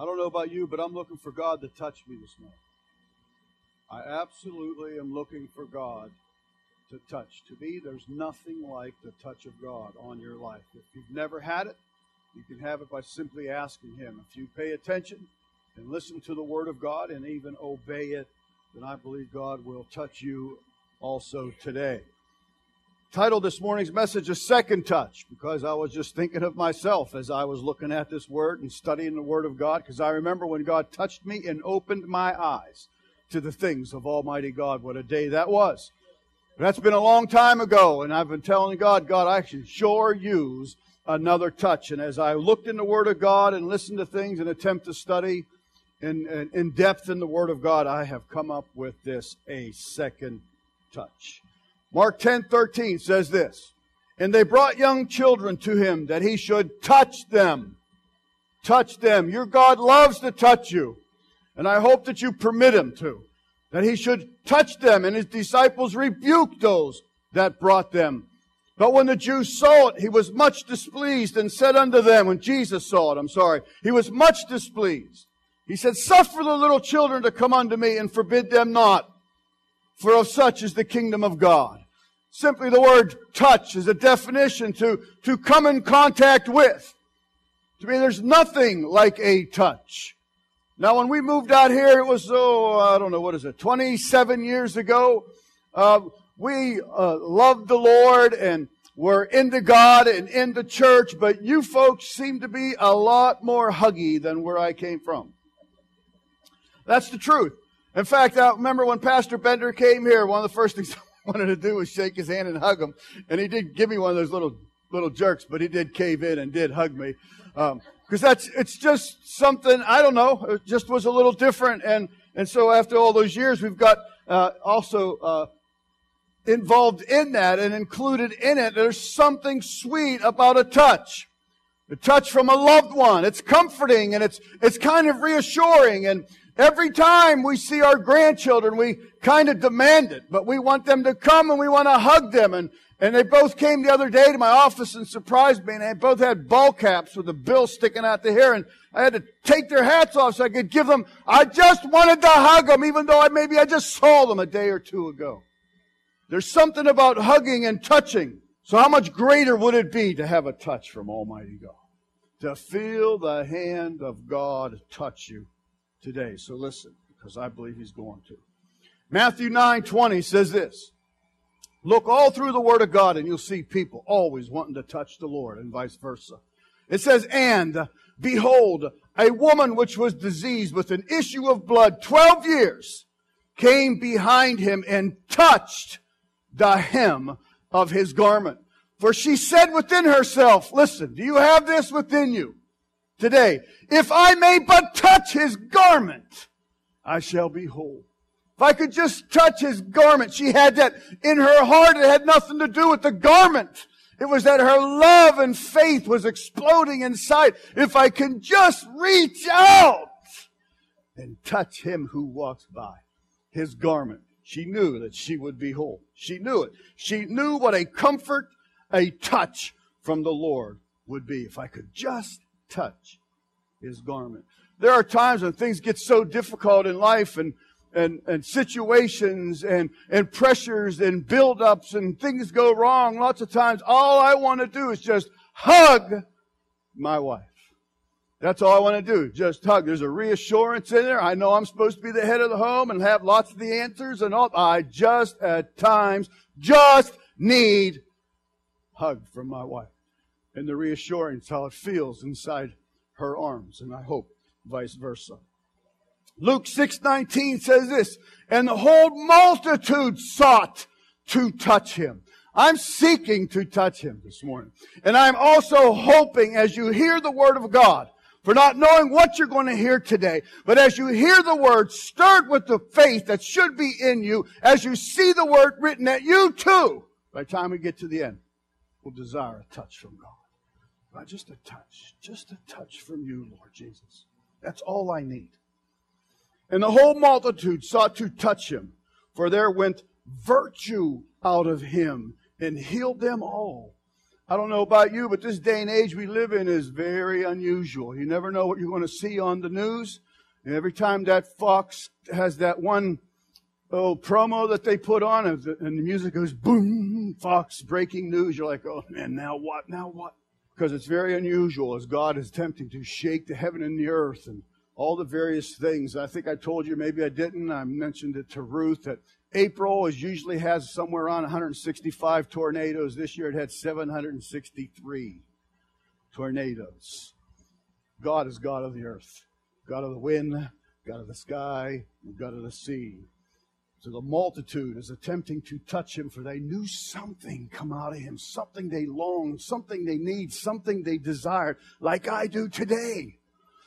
I don't know about you, but I'm looking for God to touch me this morning. I absolutely am looking for God to touch. To me, there's nothing like the touch of God on your life. If you've never had it, you can have it by simply asking Him. If you pay attention and listen to the Word of God and even obey it, then I believe God will touch you also today. Titled this morning's message, A Second Touch, because I was just thinking of myself as I was looking at this Word and studying the Word of God, because I remember when God touched me and opened my eyes to the things of Almighty God. What a day that was. That's been a long time ago, and I've been telling God, God, I should sure use another touch. And as I looked in the Word of God and listened to things and attempt to study in, in depth in the Word of God, I have come up with this a second touch. Mark 10 13 says this, and they brought young children to him that he should touch them. Touch them. Your God loves to touch you. And I hope that you permit him to. That he should touch them, and his disciples rebuked those that brought them. But when the Jews saw it, he was much displeased and said unto them, when Jesus saw it, I'm sorry, he was much displeased. He said, Suffer the little children to come unto me and forbid them not, for of such is the kingdom of God. Simply the word touch is a definition to, to come in contact with. To me, there's nothing like a touch. Now, when we moved out here, it was, oh, I don't know, what is it, 27 years ago. Uh, we uh, loved the Lord and were into God and into church, but you folks seem to be a lot more huggy than where I came from. That's the truth. In fact, I remember when Pastor Bender came here, one of the first things I wanted to do was shake his hand and hug him. And he did give me one of those little, little jerks, but he did cave in and did hug me. Um, because that's it's just something I don't know. It just was a little different, and and so after all those years, we've got uh, also uh, involved in that and included in it. There's something sweet about a touch, a touch from a loved one. It's comforting and it's it's kind of reassuring. And every time we see our grandchildren, we kind of demand it, but we want them to come and we want to hug them and and they both came the other day to my office and surprised me, and they both had ball caps with a bill sticking out the hair, and I had to take their hats off so I could give them, I just wanted to hug them, even though I maybe I just saw them a day or two ago. There's something about hugging and touching. So how much greater would it be to have a touch from Almighty God? To feel the hand of God touch you today. So listen, because I believe He's going to. Matthew 9 20 says this. Look all through the Word of God and you'll see people always wanting to touch the Lord and vice versa. It says, and behold, a woman which was diseased with an issue of blood 12 years came behind him and touched the hem of his garment. For she said within herself, listen, do you have this within you today? If I may but touch his garment, I shall be whole. If I could just touch his garment. She had that in her heart. It had nothing to do with the garment. It was that her love and faith was exploding inside. If I can just reach out and touch him who walks by, his garment, she knew that she would be whole. She knew it. She knew what a comfort, a touch from the Lord would be. If I could just touch his garment. There are times when things get so difficult in life and and, and situations and, and pressures and buildups and things go wrong. Lots of times, all I want to do is just hug my wife. That's all I want to do. Just hug. There's a reassurance in there. I know I'm supposed to be the head of the home and have lots of the answers and all. I just at times just need hug from my wife and the reassurance how it feels inside her arms. And I hope vice versa. Luke 6:19 says this, and the whole multitude sought to touch him. I'm seeking to touch him this morning. And I'm also hoping as you hear the word of God, for not knowing what you're going to hear today, but as you hear the word stirred with the faith that should be in you, as you see the word written at you too, by the time we get to the end, we'll desire a touch from God. Just a touch, just a touch from you, Lord Jesus. That's all I need. And the whole multitude sought to touch him, for there went virtue out of him and healed them all. I don't know about you, but this day and age we live in is very unusual. You never know what you're going to see on the news. And every time that Fox has that one oh, promo that they put on and the music goes boom, Fox breaking news, you're like, oh man, now what? Now what? Because it's very unusual as God is attempting to shake the heaven and the earth and all the various things. I think I told you, maybe I didn't. I mentioned it to Ruth that April is usually has somewhere around 165 tornadoes. This year it had 763 tornadoes. God is God of the earth, God of the wind, God of the sky, God of the sea. So the multitude is attempting to touch him, for they knew something come out of him, something they longed, something they need, something they desired, like I do today.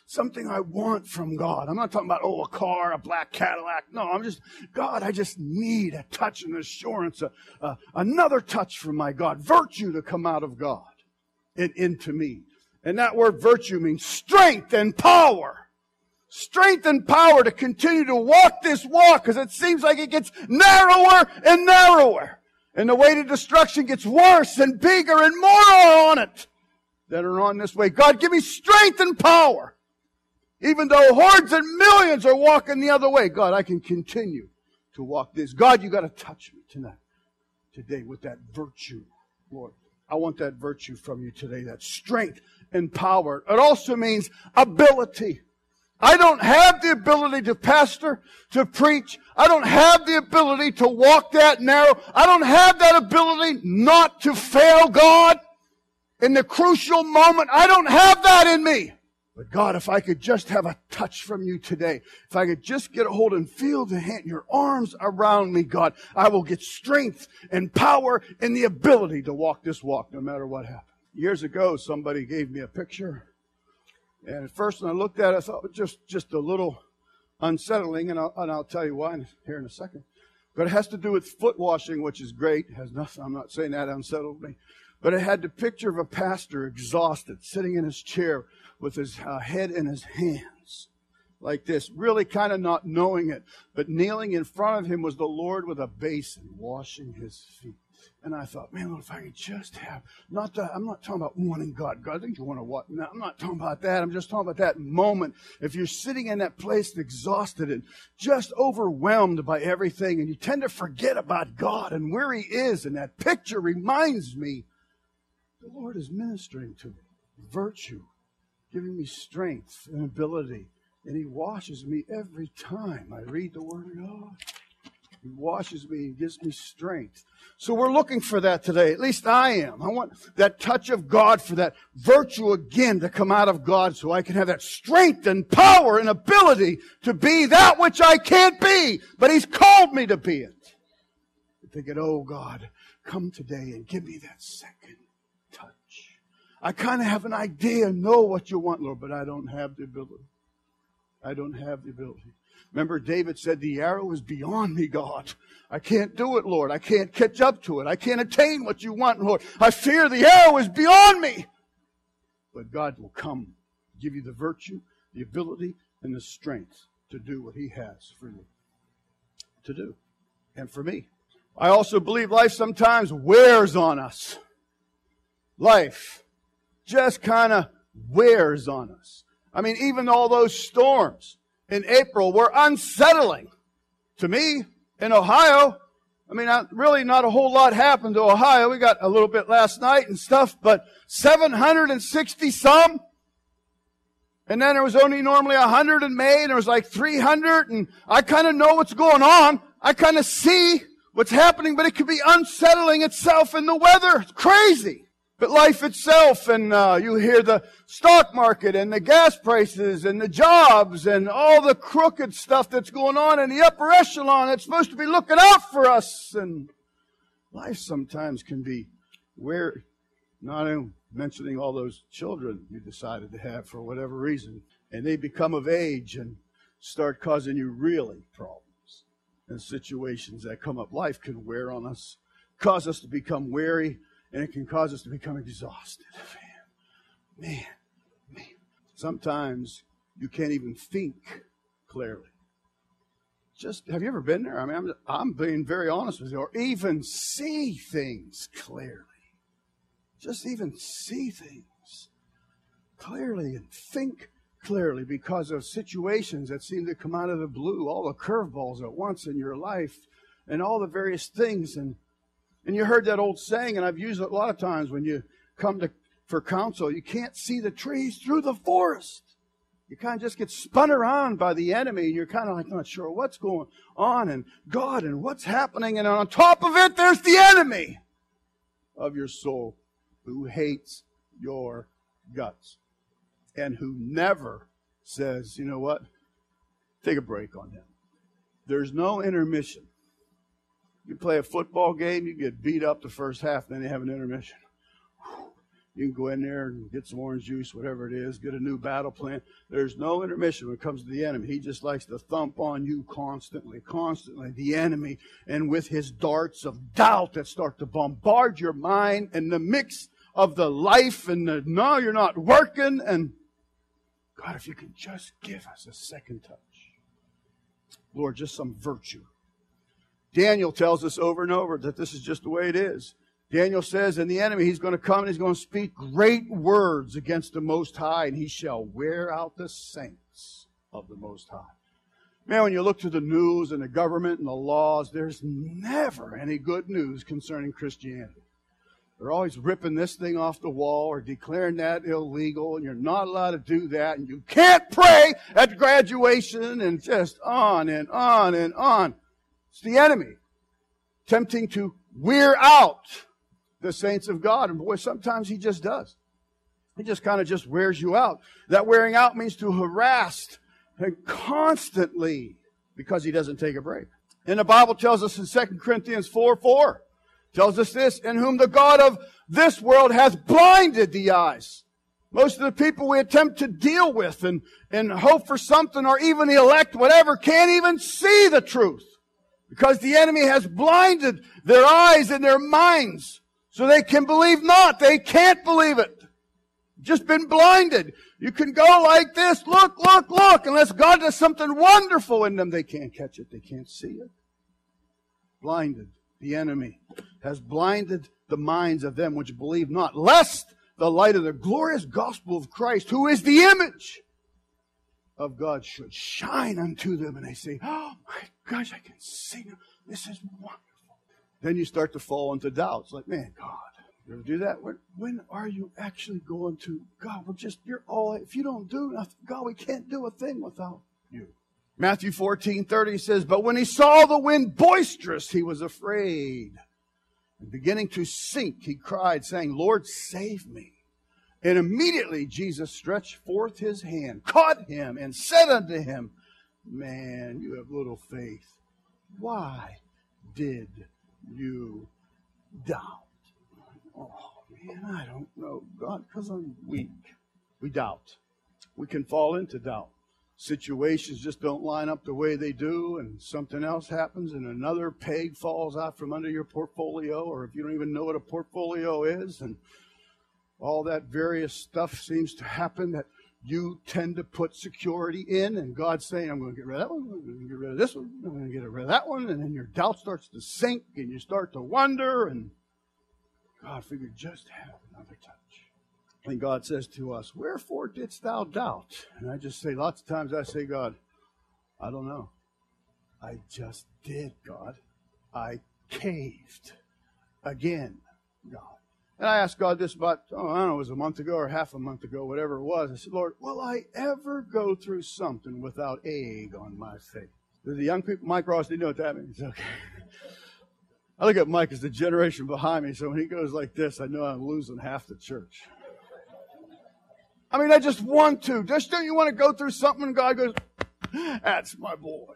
Something I want from God. I'm not talking about, oh, a car, a black Cadillac. No, I'm just, God, I just need a touch and assurance, a, a, another touch from my God, virtue to come out of God and into me. And that word virtue means strength and power strength and power to continue to walk this walk because it seems like it gets narrower and narrower. And the way to destruction gets worse and bigger and more on it that are on this way. God, give me strength and power. Even though hordes and millions are walking the other way, God, I can continue to walk this. God, you got to touch me tonight, today with that virtue, Lord. I want that virtue from you today, that strength and power. It also means ability. I don't have the ability to pastor, to preach. I don't have the ability to walk that narrow. I don't have that ability not to fail God in the crucial moment. I don't have that in me. But God, if I could just have a touch from you today, if I could just get a hold and feel the hand, your arms around me, God, I will get strength and power and the ability to walk this walk no matter what happens. Years ago, somebody gave me a picture and at first, when I looked at it, I thought it was just, just a little unsettling, and I'll, and I'll tell you why here in a second. But it has to do with foot washing, which is great. It has nothing, I'm not saying that unsettled me. But it had the picture of a pastor exhausted, sitting in his chair with his uh, head in his hands, like this, really kind of not knowing it. But kneeling in front of him was the Lord with a basin, washing his feet. And I thought, man, if I could just have, not that, I'm not talking about wanting God. God, I think you want to what? No, I'm not talking about that. I'm just talking about that moment. If you're sitting in that place exhausted and just overwhelmed by everything and you tend to forget about God and where He is, and that picture reminds me, the Lord is ministering to me. Virtue, giving me strength and ability. And He washes me every time I read the Word of God. He washes me and gives me strength. So we're looking for that today. At least I am. I want that touch of God for that virtue again to come out of God so I can have that strength and power and ability to be that which I can't be, but He's called me to be it. Thinking, oh God, come today and give me that second touch. I kind of have an idea, know what you want, Lord, but I don't have the ability. I don't have the ability. Remember, David said, The arrow is beyond me, God. I can't do it, Lord. I can't catch up to it. I can't attain what you want, Lord. I fear the arrow is beyond me. But God will come, give you the virtue, the ability, and the strength to do what He has for you to do. And for me. I also believe life sometimes wears on us. Life just kind of wears on us. I mean, even all those storms in April were unsettling to me in Ohio. I mean, really not a whole lot happened to Ohio. We got a little bit last night and stuff, but 760 some. And then there was only normally 100 in May and there was like 300 and I kind of know what's going on. I kind of see what's happening, but it could be unsettling itself in the weather. It's crazy. But life itself, and uh, you hear the stock market and the gas prices and the jobs and all the crooked stuff that's going on in the upper echelon that's supposed to be looking out for us. And life sometimes can be where, not mentioning all those children you decided to have for whatever reason, and they become of age and start causing you really problems and situations that come up. Life can wear on us, cause us to become weary and it can cause us to become exhausted. Man, man, man. Sometimes you can't even think clearly. Just have you ever been there? I mean, I'm, I'm being very honest with you, or even see things clearly. just even see things clearly and think clearly because of situations that seem to come out of the blue, all the curveballs at once in your life, and all the various things. And and you heard that old saying, and I've used it a lot of times when you come to for counsel, you can't see the trees through the forest. You kind of just get spun around by the enemy, and you're kind of like not sure what's going on, and God, and what's happening, and on top of it, there's the enemy of your soul who hates your guts and who never says, you know what? Take a break on him. There's no intermission. You play a football game, you get beat up the first half, then you have an intermission. You can go in there and get some orange juice, whatever it is, get a new battle plan. There's no intermission when it comes to the enemy. He just likes to thump on you constantly, constantly, the enemy, and with his darts of doubt that start to bombard your mind and the mix of the life and the no, you're not working and God, if you can just give us a second touch. Lord, just some virtue. Daniel tells us over and over that this is just the way it is. Daniel says, and the enemy, he's going to come and he's going to speak great words against the Most High, and he shall wear out the saints of the Most High. Man, when you look to the news and the government and the laws, there's never any good news concerning Christianity. They're always ripping this thing off the wall or declaring that illegal, and you're not allowed to do that, and you can't pray at graduation, and just on and on and on. It's the enemy attempting to wear out the saints of God. And boy, sometimes he just does. He just kind of just wears you out. That wearing out means to harass and constantly because he doesn't take a break. And the Bible tells us in 2 Corinthians 4 4 tells us this, in whom the God of this world has blinded the eyes. Most of the people we attempt to deal with and, and hope for something or even elect whatever can't even see the truth because the enemy has blinded their eyes and their minds so they can believe not. They can't believe it. Just been blinded. You can go like this, look, look, look, unless God does something wonderful in them, they can't catch it. They can't see it. Blinded the enemy, has blinded the minds of them which believe not, lest the light of the glorious gospel of Christ, who is the image of God, should shine unto them. And they say, Oh my gosh, I can see now. This is wonderful. Then you start to fall into doubts like, man, God, you ever do that? When, when are you actually going to, God, we're just, you're all, if you don't do nothing, God, we can't do a thing without you. Matthew 14, 30 says, But when he saw the wind boisterous, he was afraid. And beginning to sink, he cried, saying, Lord, save me. And immediately Jesus stretched forth his hand, caught him, and said unto him, Man, you have little faith. Why did you doubt? Oh, man, I don't know, God, because I'm weak. We doubt. We can fall into doubt situations just don't line up the way they do and something else happens and another peg falls out from under your portfolio or if you don't even know what a portfolio is and all that various stuff seems to happen that you tend to put security in and God's saying, I'm going to get rid of that one, I'm going to get rid of this one, I'm going to get rid of that one, and then your doubt starts to sink and you start to wonder and God figured just have another touch. And God says to us, Wherefore didst thou doubt? And I just say, lots of times I say, God, I don't know. I just did, God. I caved again, God. And I asked God this about, oh, I don't know, it was a month ago or half a month ago, whatever it was. I said, Lord, will I ever go through something without egg on my face? The young people, Mike Ross, you know what that means? Okay. I look at Mike as the generation behind me, so when he goes like this, I know I'm losing half the church. I mean, I just want to. Just don't you want to go through something and God goes, that's my boy.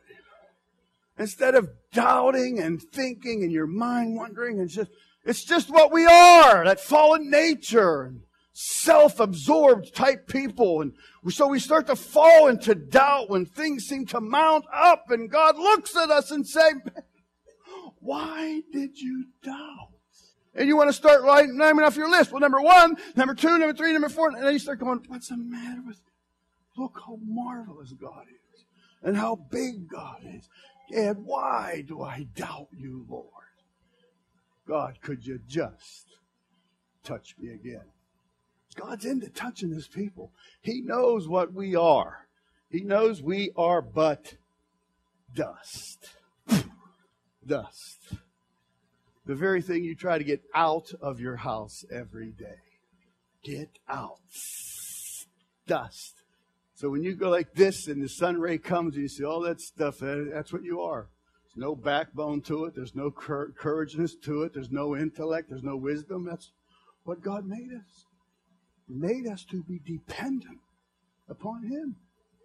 Instead of doubting and thinking and your mind wondering and just, it's just what we are, that fallen nature and self-absorbed type people. And so we start to fall into doubt when things seem to mount up and God looks at us and say, why did you doubt? And you want to start writing naming off your list. Well, number one, number two, number three, number four. And then you start going, what's the matter with, look how marvelous God is and how big God is. And why do I doubt you, Lord? God, could you just touch me again. God's into touching his people. He knows what we are. He knows we are but dust. dust. The very thing you try to get out of your house every day. Get out. Dust. So when you go like this and the sun ray comes and you see all that stuff, eh, that's what you are. There's no backbone to it. There's no courageousness to it. There's no intellect. There's no wisdom. That's what God made us. He made us to be dependent upon Him,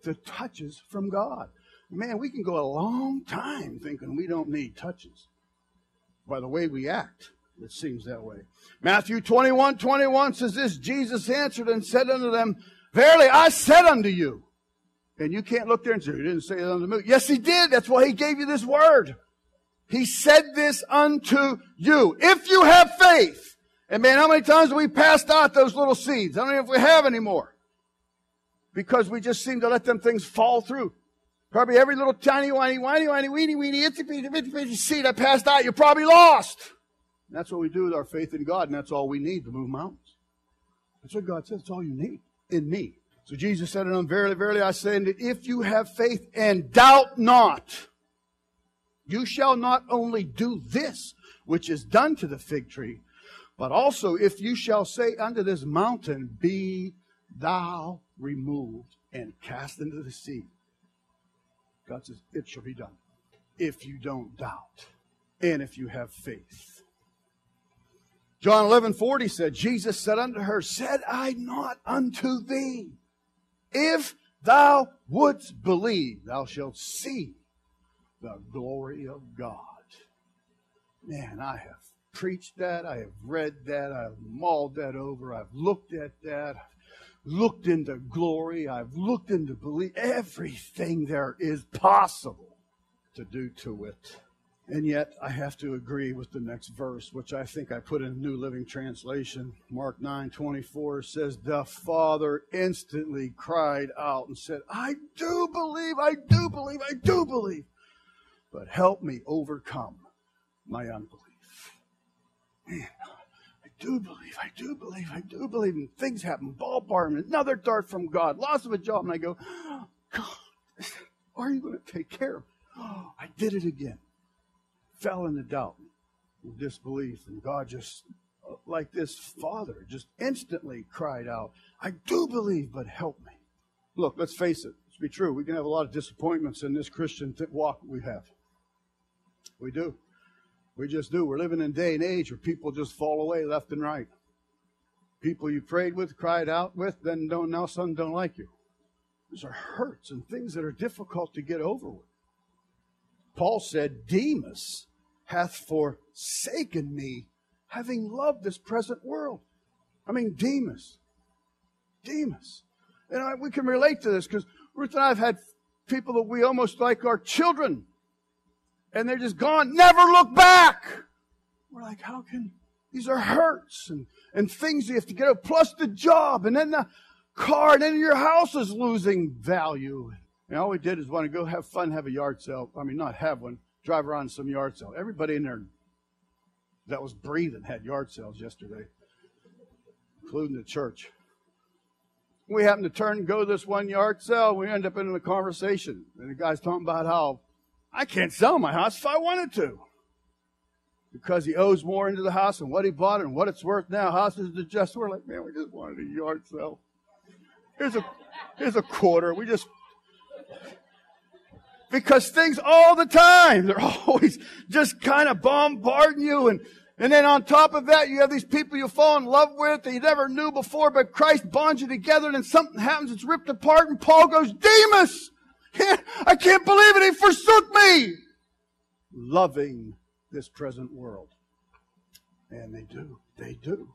the touches from God. Man, we can go a long time thinking we don't need touches. By the way we act, it seems that way. Matthew 21 21 says this Jesus answered and said unto them, Verily, I said unto you. And you can't look there and say, He didn't say it unto me. Yes, He did. That's why He gave you this word. He said this unto you. If you have faith. And man, how many times have we passed out those little seeds? I don't know if we have anymore. Because we just seem to let them things fall through. Probably every little tiny, whiny, whiny, whiny, weeny, weeny, itsy bitty, bitty, bitty seed I passed out, you're probably lost. And that's what we do with our faith in God, and that's all we need to move mountains. That's what God says. It's all you need in me. So Jesus said unto them, Verily, verily, I say unto you, if you have faith and doubt not, you shall not only do this which is done to the fig tree, but also if you shall say unto this mountain, Be thou removed and cast into the sea. God says, It shall be done. If you don't doubt and if you have faith. John 11 40 said, Jesus said unto her, Said I not unto thee, if thou wouldst believe, thou shalt see the glory of God. Man, I have preached that, I have read that, I've mauled that over, I've looked at that, I've looked into glory, I've looked into belief, everything there is possible to do to it. And yet, I have to agree with the next verse, which I think I put in New Living Translation. Mark 9 24 says, The Father instantly cried out and said, I do believe, I do believe, I do believe. But help me overcome my unbelief. Man, I do believe, I do believe, I do believe. And things happen. Ball another dart from God, loss of a job. And I go, God, are you going to take care of me? I did it again fell into doubt and disbelief. And God just, uh, like this father, just instantly cried out, I do believe, but help me. Look, let's face it. Let's be true. We can have a lot of disappointments in this Christian walk we have. We do. We just do. We're living in a day and age where people just fall away left and right. People you prayed with, cried out with, then don't now suddenly don't like you. These are hurts and things that are difficult to get over with. Paul said, Demas hath forsaken me, having loved this present world. I mean, Demas. Demas. And I, we can relate to this because Ruth and I have had people that we almost like our children. And they're just gone, never look back. We're like, how can, these are hurts and, and things you have to get up, plus the job, and then the car, and then your house is losing value. And all we did is want to go have fun, have a yard sale. I mean, not have one, drive around some yard sale. Everybody in there that was breathing had yard sales yesterday, including the church. We happened to turn and go this one yard sale. We end up in a conversation, and the guy's talking about how I can't sell my house if I wanted to. Because he owes more into the house and what he bought and what it's worth now. Houses are just, we're like, man, we just wanted a yard sale. Here's a, here's a quarter. We just because things all the time, they're always just kind of bombarding you. And, and then on top of that, you have these people you fall in love with that you never knew before, but Christ bonds you together and then something happens, it's ripped apart and Paul goes, Demas! I can't believe it, he forsook me! Loving this present world. And they do. They do.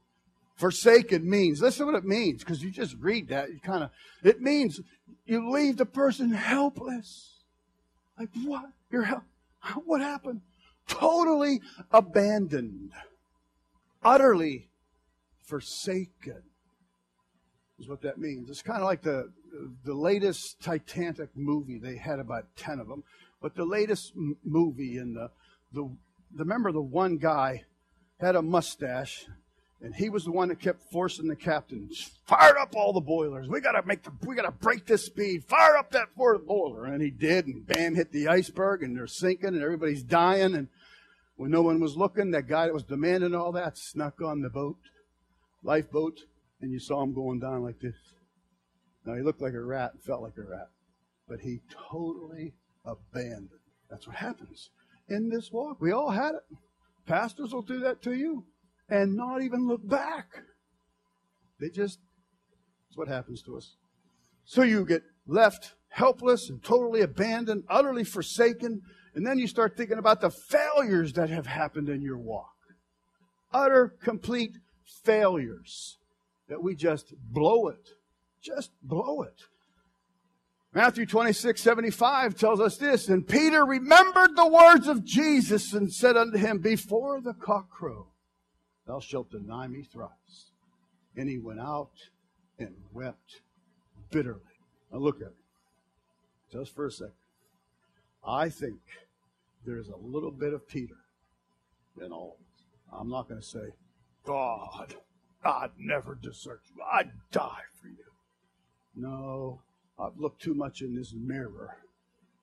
Forsaken means, listen what it means, because you just read that, you kind of, it means you leave the person helpless. Like, what? You're, what happened? Totally abandoned. Utterly forsaken is what that means. It's kind of like the, the latest Titanic movie. They had about 10 of them. But the latest m- movie in the, the, remember the one guy had a mustache And he was the one that kept forcing the captain, fire up all the boilers. We gotta make the, we gotta break this speed. Fire up that fourth boiler. And he did, and bam, hit the iceberg, and they're sinking, and everybody's dying. And when no one was looking, that guy that was demanding all that snuck on the boat, lifeboat, and you saw him going down like this. Now he looked like a rat and felt like a rat, but he totally abandoned. That's what happens in this walk. We all had it. Pastors will do that to you and not even look back. They just, that's what happens to us. So you get left helpless and totally abandoned, utterly forsaken, and then you start thinking about the failures that have happened in your walk. Utter, complete failures that we just blow it. Just blow it. Matthew 26, 75 tells us this. And Peter remembered the words of Jesus and said unto him, Before the cock crow, Thou shalt deny me thrice. And he went out and wept bitterly. Now look at it. Just for a second. I think there's a little bit of Peter in all of this. I'm not going to say, God, I'd never desert you. I'd die for you. No, I've looked too much in this mirror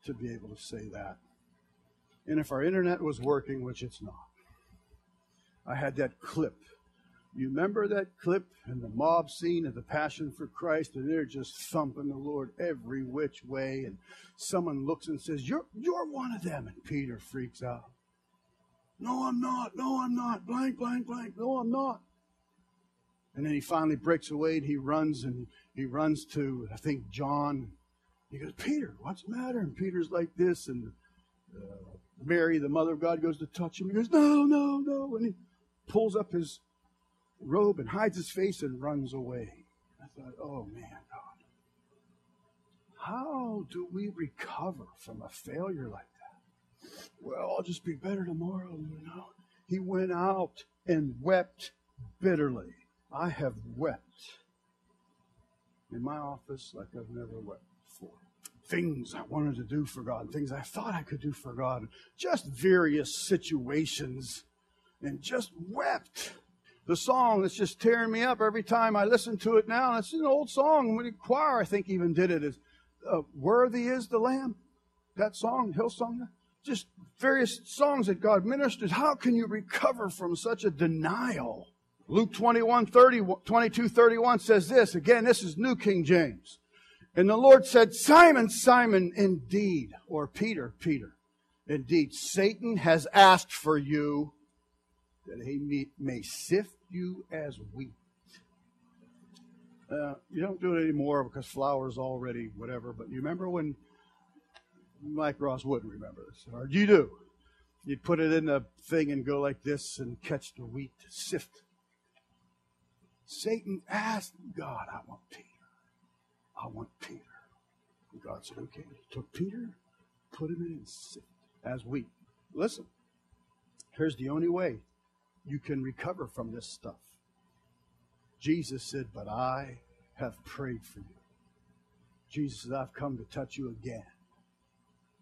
to be able to say that. And if our internet was working, which it's not, I had that clip. You remember that clip in the mob scene of the Passion for Christ, and they're just thumping the Lord every which way, and someone looks and says, "You're you're one of them," and Peter freaks out. No, I'm not. No, I'm not. Blank, blank, blank. No, I'm not. And then he finally breaks away and he runs and he runs to, I think, John. He goes, Peter, what's the matter? And Peter's like this. And uh, Mary, the mother of God, goes to touch him. He goes, No, no, no. And he pulls up his robe and hides his face and runs away. I thought, oh man, God, how do we recover from a failure like that? Well, I'll just be better tomorrow, you know. He went out and wept bitterly. I have wept in my office like I've never wept before. Things I wanted to do for God, things I thought I could do for God, just various situations and just wept. The song that's just tearing me up every time I listen to it now. And it's an old song. The choir, I think, even did it. Is uh, "Worthy is the Lamb." That song, Hillsong. Just various songs that God ministers. How can you recover from such a denial? Luke 21, 30, 22, 31 says this. Again, this is New King James. And the Lord said, Simon, Simon, indeed, or Peter, Peter, indeed, Satan has asked for you that he may, may sift you as wheat. Uh, you don't do it anymore because flour's already whatever, but you remember when Mike Ross wouldn't remember this, or you do. You'd put it in a thing and go like this and catch the wheat, to sift. Satan asked God, I want Peter. I want Peter. And God said, okay. He took Peter, put him in and sift as wheat. Listen, here's the only way you can recover from this stuff. Jesus said, But I have prayed for you. Jesus said, I've come to touch you again.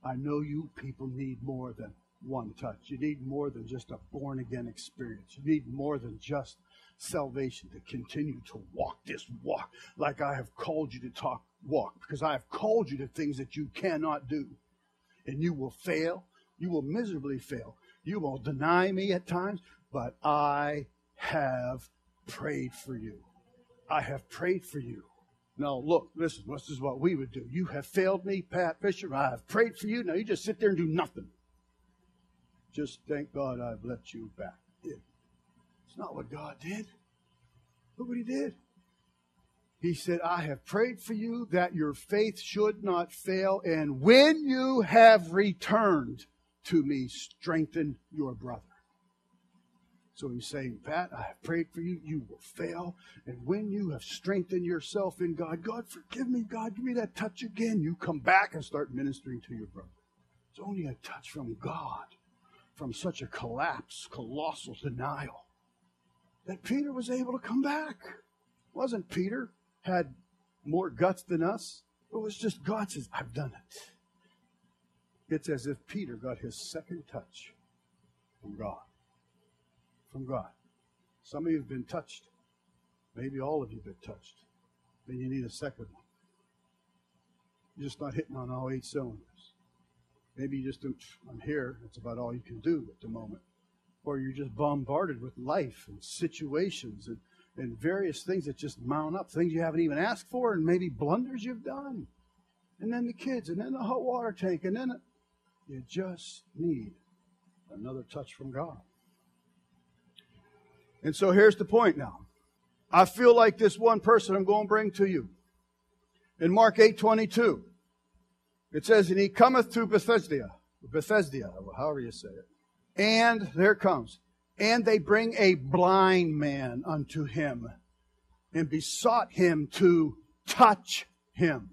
I know you people need more than one touch. You need more than just a born again experience. You need more than just salvation to continue to walk this walk like I have called you to talk walk because I have called you to things that you cannot do. And you will fail. You will miserably fail. You will deny me at times but I have prayed for you. I have prayed for you. Now, look, listen, this is what we would do. You have failed me, Pat Fisher. I have prayed for you. Now you just sit there and do nothing. Just thank God I've let you back. It's not what God did. Look what He did. He said, I have prayed for you that your faith should not fail, and when you have returned to me, strengthen your brother. So he's saying, Pat, I have prayed for you. You will fail. And when you have strengthened yourself in God, God, forgive me. God, give me that touch again. You come back and start ministering to your brother. It's only a touch from God, from such a collapse, colossal denial, that Peter was able to come back. It wasn't Peter had more guts than us? It was just God says, I've done it. It's as if Peter got his second touch from God from God. Some of you have been touched. Maybe all of you have been touched. Then you need a second one. You're just not hitting on all eight cylinders. Maybe you just, do, I'm here, that's about all you can do at the moment. Or you're just bombarded with life and situations and, and various things that just mount up, things you haven't even asked for, and maybe blunders you've done. And then the kids, and then the hot water tank, and then you just need another touch from God. And so here's the point now. I feel like this one person I'm going to bring to you. In Mark 8 22, it says, And he cometh to Bethesda, Bethesda, however you say it. And there comes. And they bring a blind man unto him and besought him to touch him.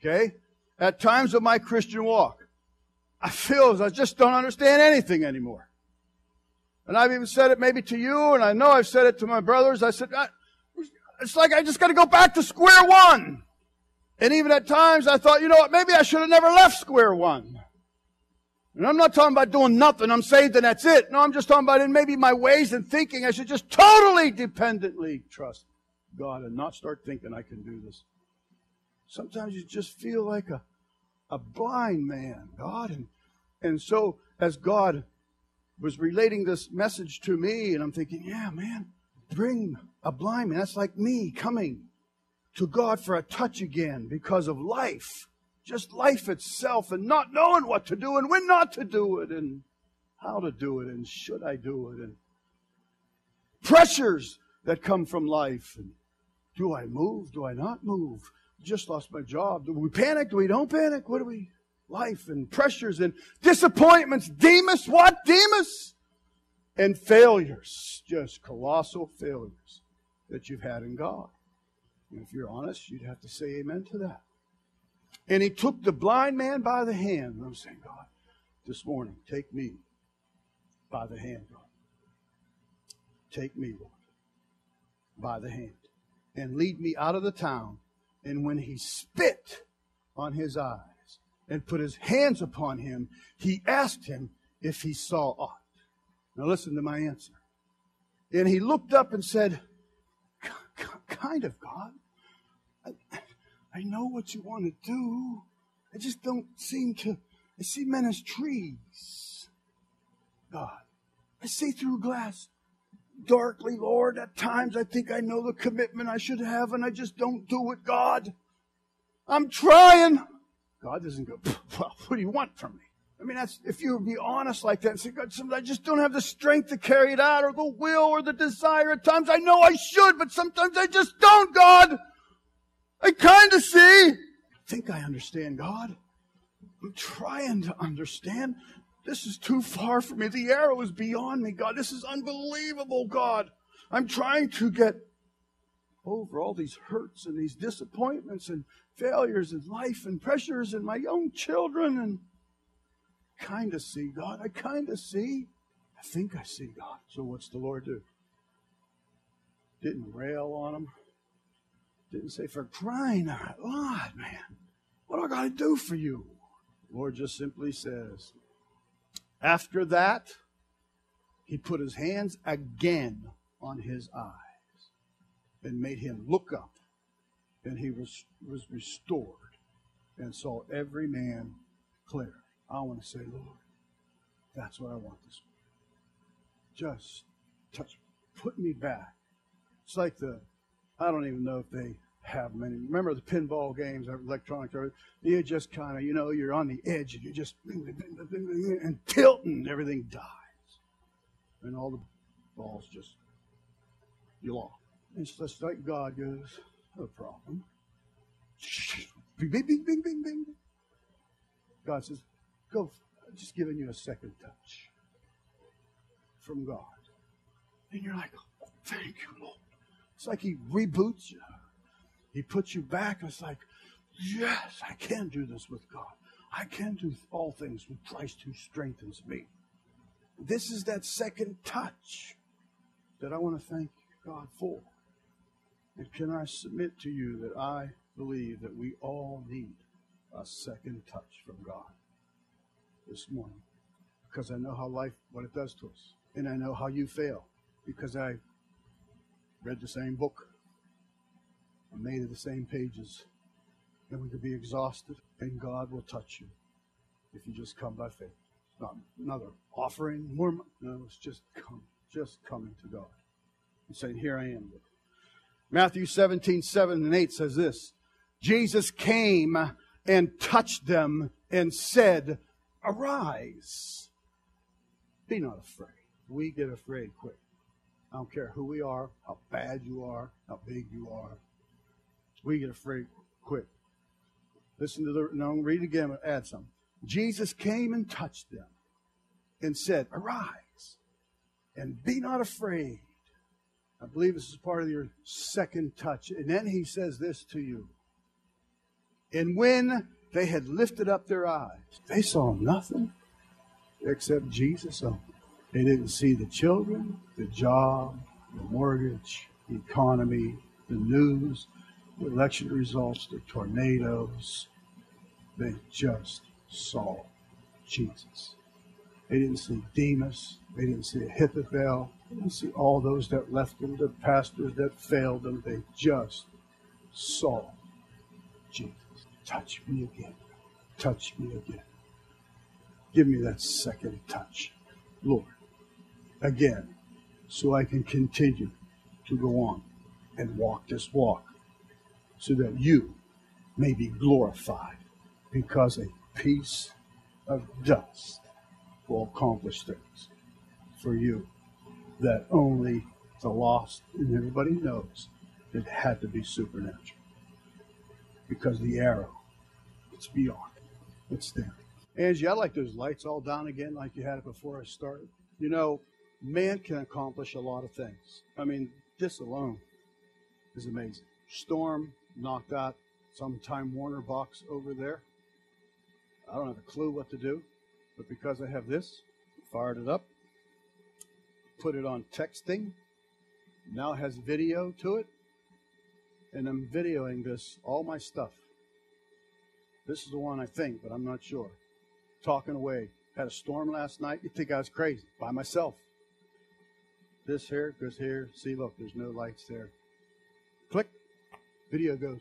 Okay? At times of my Christian walk, I feel as I just don't understand anything anymore. And I've even said it maybe to you, and I know I've said it to my brothers. I said, it's like I just got to go back to square one. And even at times I thought, you know what, maybe I should have never left square one. And I'm not talking about doing nothing. I'm saved and that's it. No, I'm just talking about in maybe my ways and thinking. I should just totally dependently trust God and not start thinking I can do this. Sometimes you just feel like a, a blind man, God. And, and so as God was relating this message to me, and I'm thinking, yeah, man, bring a blind man. That's like me coming to God for a touch again because of life, just life itself, and not knowing what to do and when not to do it, and how to do it, and should I do it, and pressures that come from life. And do I move? Do I not move? Just lost my job. Do we panic? Do we don't panic? What do we? Life and pressures and disappointments. Demas, what? Demas? And failures. Just colossal failures that you've had in God. And if you're honest, you'd have to say amen to that. And he took the blind man by the hand. And I'm saying, God, this morning, take me by the hand, God. Take me, Lord, by the hand. And lead me out of the town. And when he spit on his eyes and put his hands upon him, he asked him if he saw aught. Now listen to my answer. And he looked up and said, kind of, God. I, I know what you want to do. I just don't seem to. I see men as trees. God. I see through glass darkly, Lord. At times I think I know the commitment I should have and I just don't do it, God. I'm trying. God doesn't go, well, what do you want from me? I mean, that's, if you would be honest like that and say, God, sometimes I just don't have the strength to carry it out or the will or the desire. At times I know I should, but sometimes I just don't, God. I kind of see. I think I understand, God. I'm trying to understand. This is too far for me. The arrow is beyond me, God. This is unbelievable, God. I'm trying to get over all these hurts and these disappointments and failures in life and pressures and my own children and kind of see God. I kind of see. I think I see God. So what's the Lord do? Didn't rail on him. Didn't say, for crying out loud, man, what do I got to do for you? The Lord just simply says, after that, he put his hands again on his eyes and made him look up. And he was, was restored and saw every man clear. I want to say, Lord, that's what I want this morning. Just touch, put me back. It's like the, I don't even know if they have many. Remember the pinball games, electronic, you just kind of, you know, you're on the edge and you're just, and tilting, everything dies. And all the balls just, you lost. It's just like God goes, no problem. Bing, bing, bing, bing, bing, bing. God says, Go, I'm just giving you a second touch from God. And you're like, oh, thank you, Lord. It's like He reboots you. He puts you back. It's like, yes, I can do this with God. I can do all things with Christ who strengthens me. This is that second touch that I want to thank God for. And can I submit to you that I believe that we all need a second touch from God? this morning because I know how life, what it does to us. And I know how you fail because I read the same book, and made of the same pages, and we could be exhausted, and God will touch you if you just come by faith. Not another offering, more. No, it's just come, just coming to God and saying, "Here I am." Matthew 17, 7 and 8 says this Jesus came and touched them and said, Arise. Be not afraid. We get afraid quick. I don't care who we are, how bad you are, how big you are. We get afraid quick. Listen to the, no, read again, add some. Jesus came and touched them and said, Arise and be not afraid. I believe this is part of your second touch. And then he says this to you. And when they had lifted up their eyes, they saw nothing except Jesus only. They didn't see the children, the job, the mortgage, the economy, the news, the election results, the tornadoes. They just saw Jesus. They didn't see Demas. They didn't see Ahithophel. They didn't see all those that left them, the pastors that failed them. They just saw Jesus. Touch me again. Touch me again. Give me that second touch, Lord. Again, so I can continue to go on and walk this walk so that you may be glorified because a piece of dust will accomplish things for you that only the lost and everybody knows it had to be supernatural. Because the arrow, it's beyond. It's there. Angie, I like those lights all down again like you had it before I started. You know, man can accomplish a lot of things. I mean, this alone is amazing. Storm knocked out some Time Warner box over there. I don't have a clue what to do, but because I have this, fired it up, put it on texting, now has video to it, and I'm videoing this, all my stuff. This is the one I think, but I'm not sure. Talking away. Had a storm last night. You think I was crazy by myself. This here goes here. See, look, there's no lights there. Click. Video goes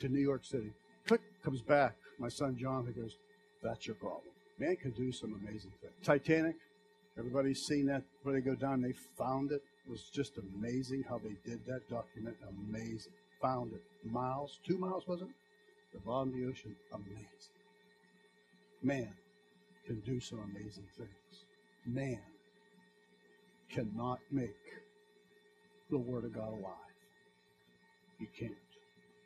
to New York City. Click, comes back. My son John he goes, That's your problem. Man can do some amazing things. Titanic, everybody's seen that where they go down, they found it. It was just amazing how they did that document. Amazing. Found it. Miles, two miles was it? The bottom of the ocean. Amazing. Man can do some amazing things. Man cannot make the Word of God alive. He can't.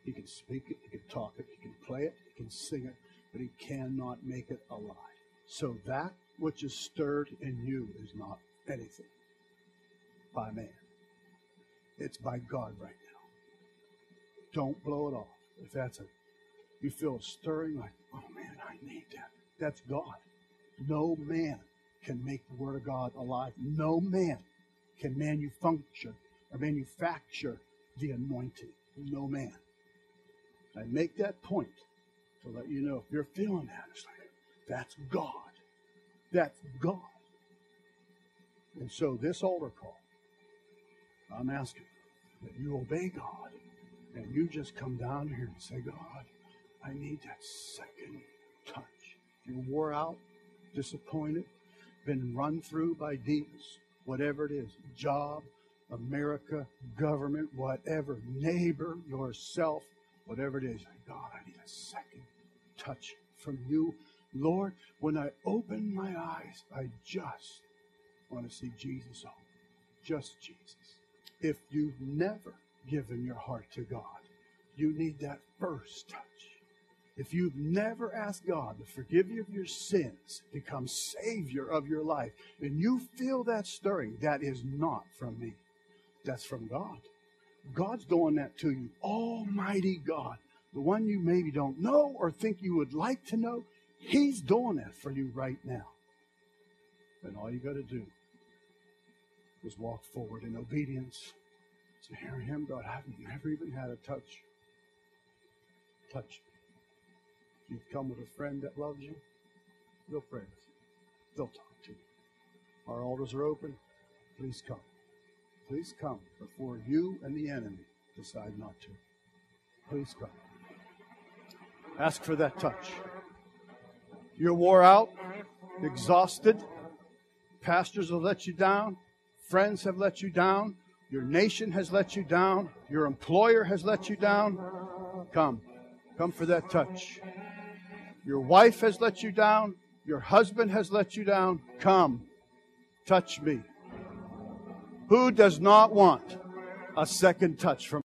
He can speak it, he can talk it, he can play it, he can sing it, but he cannot make it alive. So that which is stirred in you is not anything by man. It's by God right now. Don't blow it off. If that's a you feel a stirring like, oh man, I need that. That's God. No man can make the Word of God alive. No man can manufacture or manufacture the anointing. No man. I make that point to let you know if you're feeling that, it's like, that's God. That's God. And so this altar call, I'm asking that you obey God and you just come down here and say, God, I need that second touch. You're wore out, disappointed, been run through by demons, whatever it is job, America, government, whatever, neighbor, yourself, whatever it is. God, I need a second touch from you. Lord, when I open my eyes, I just want to see Jesus on. Just Jesus. If you've never given your heart to God, you need that first touch. If you've never asked God to forgive you of your sins, become Savior of your life, and you feel that stirring, that is not from me. That's from God. God's doing that to you. Almighty God, the one you maybe don't know or think you would like to know, He's doing that for you right now. And all you got to do is walk forward in obedience. To hear Him, God, I've never even had a touch. Touch You've come with a friend that loves you, they'll pray with you. They'll talk to you. Our altars are open. Please come. Please come before you and the enemy decide not to. Please come. Ask for that touch. You're wore out, exhausted. Pastors have let you down. Friends have let you down. Your nation has let you down. Your employer has let you down. Come. Come for that touch. Your wife has let you down. Your husband has let you down. Come. Touch me. Who does not want a second touch from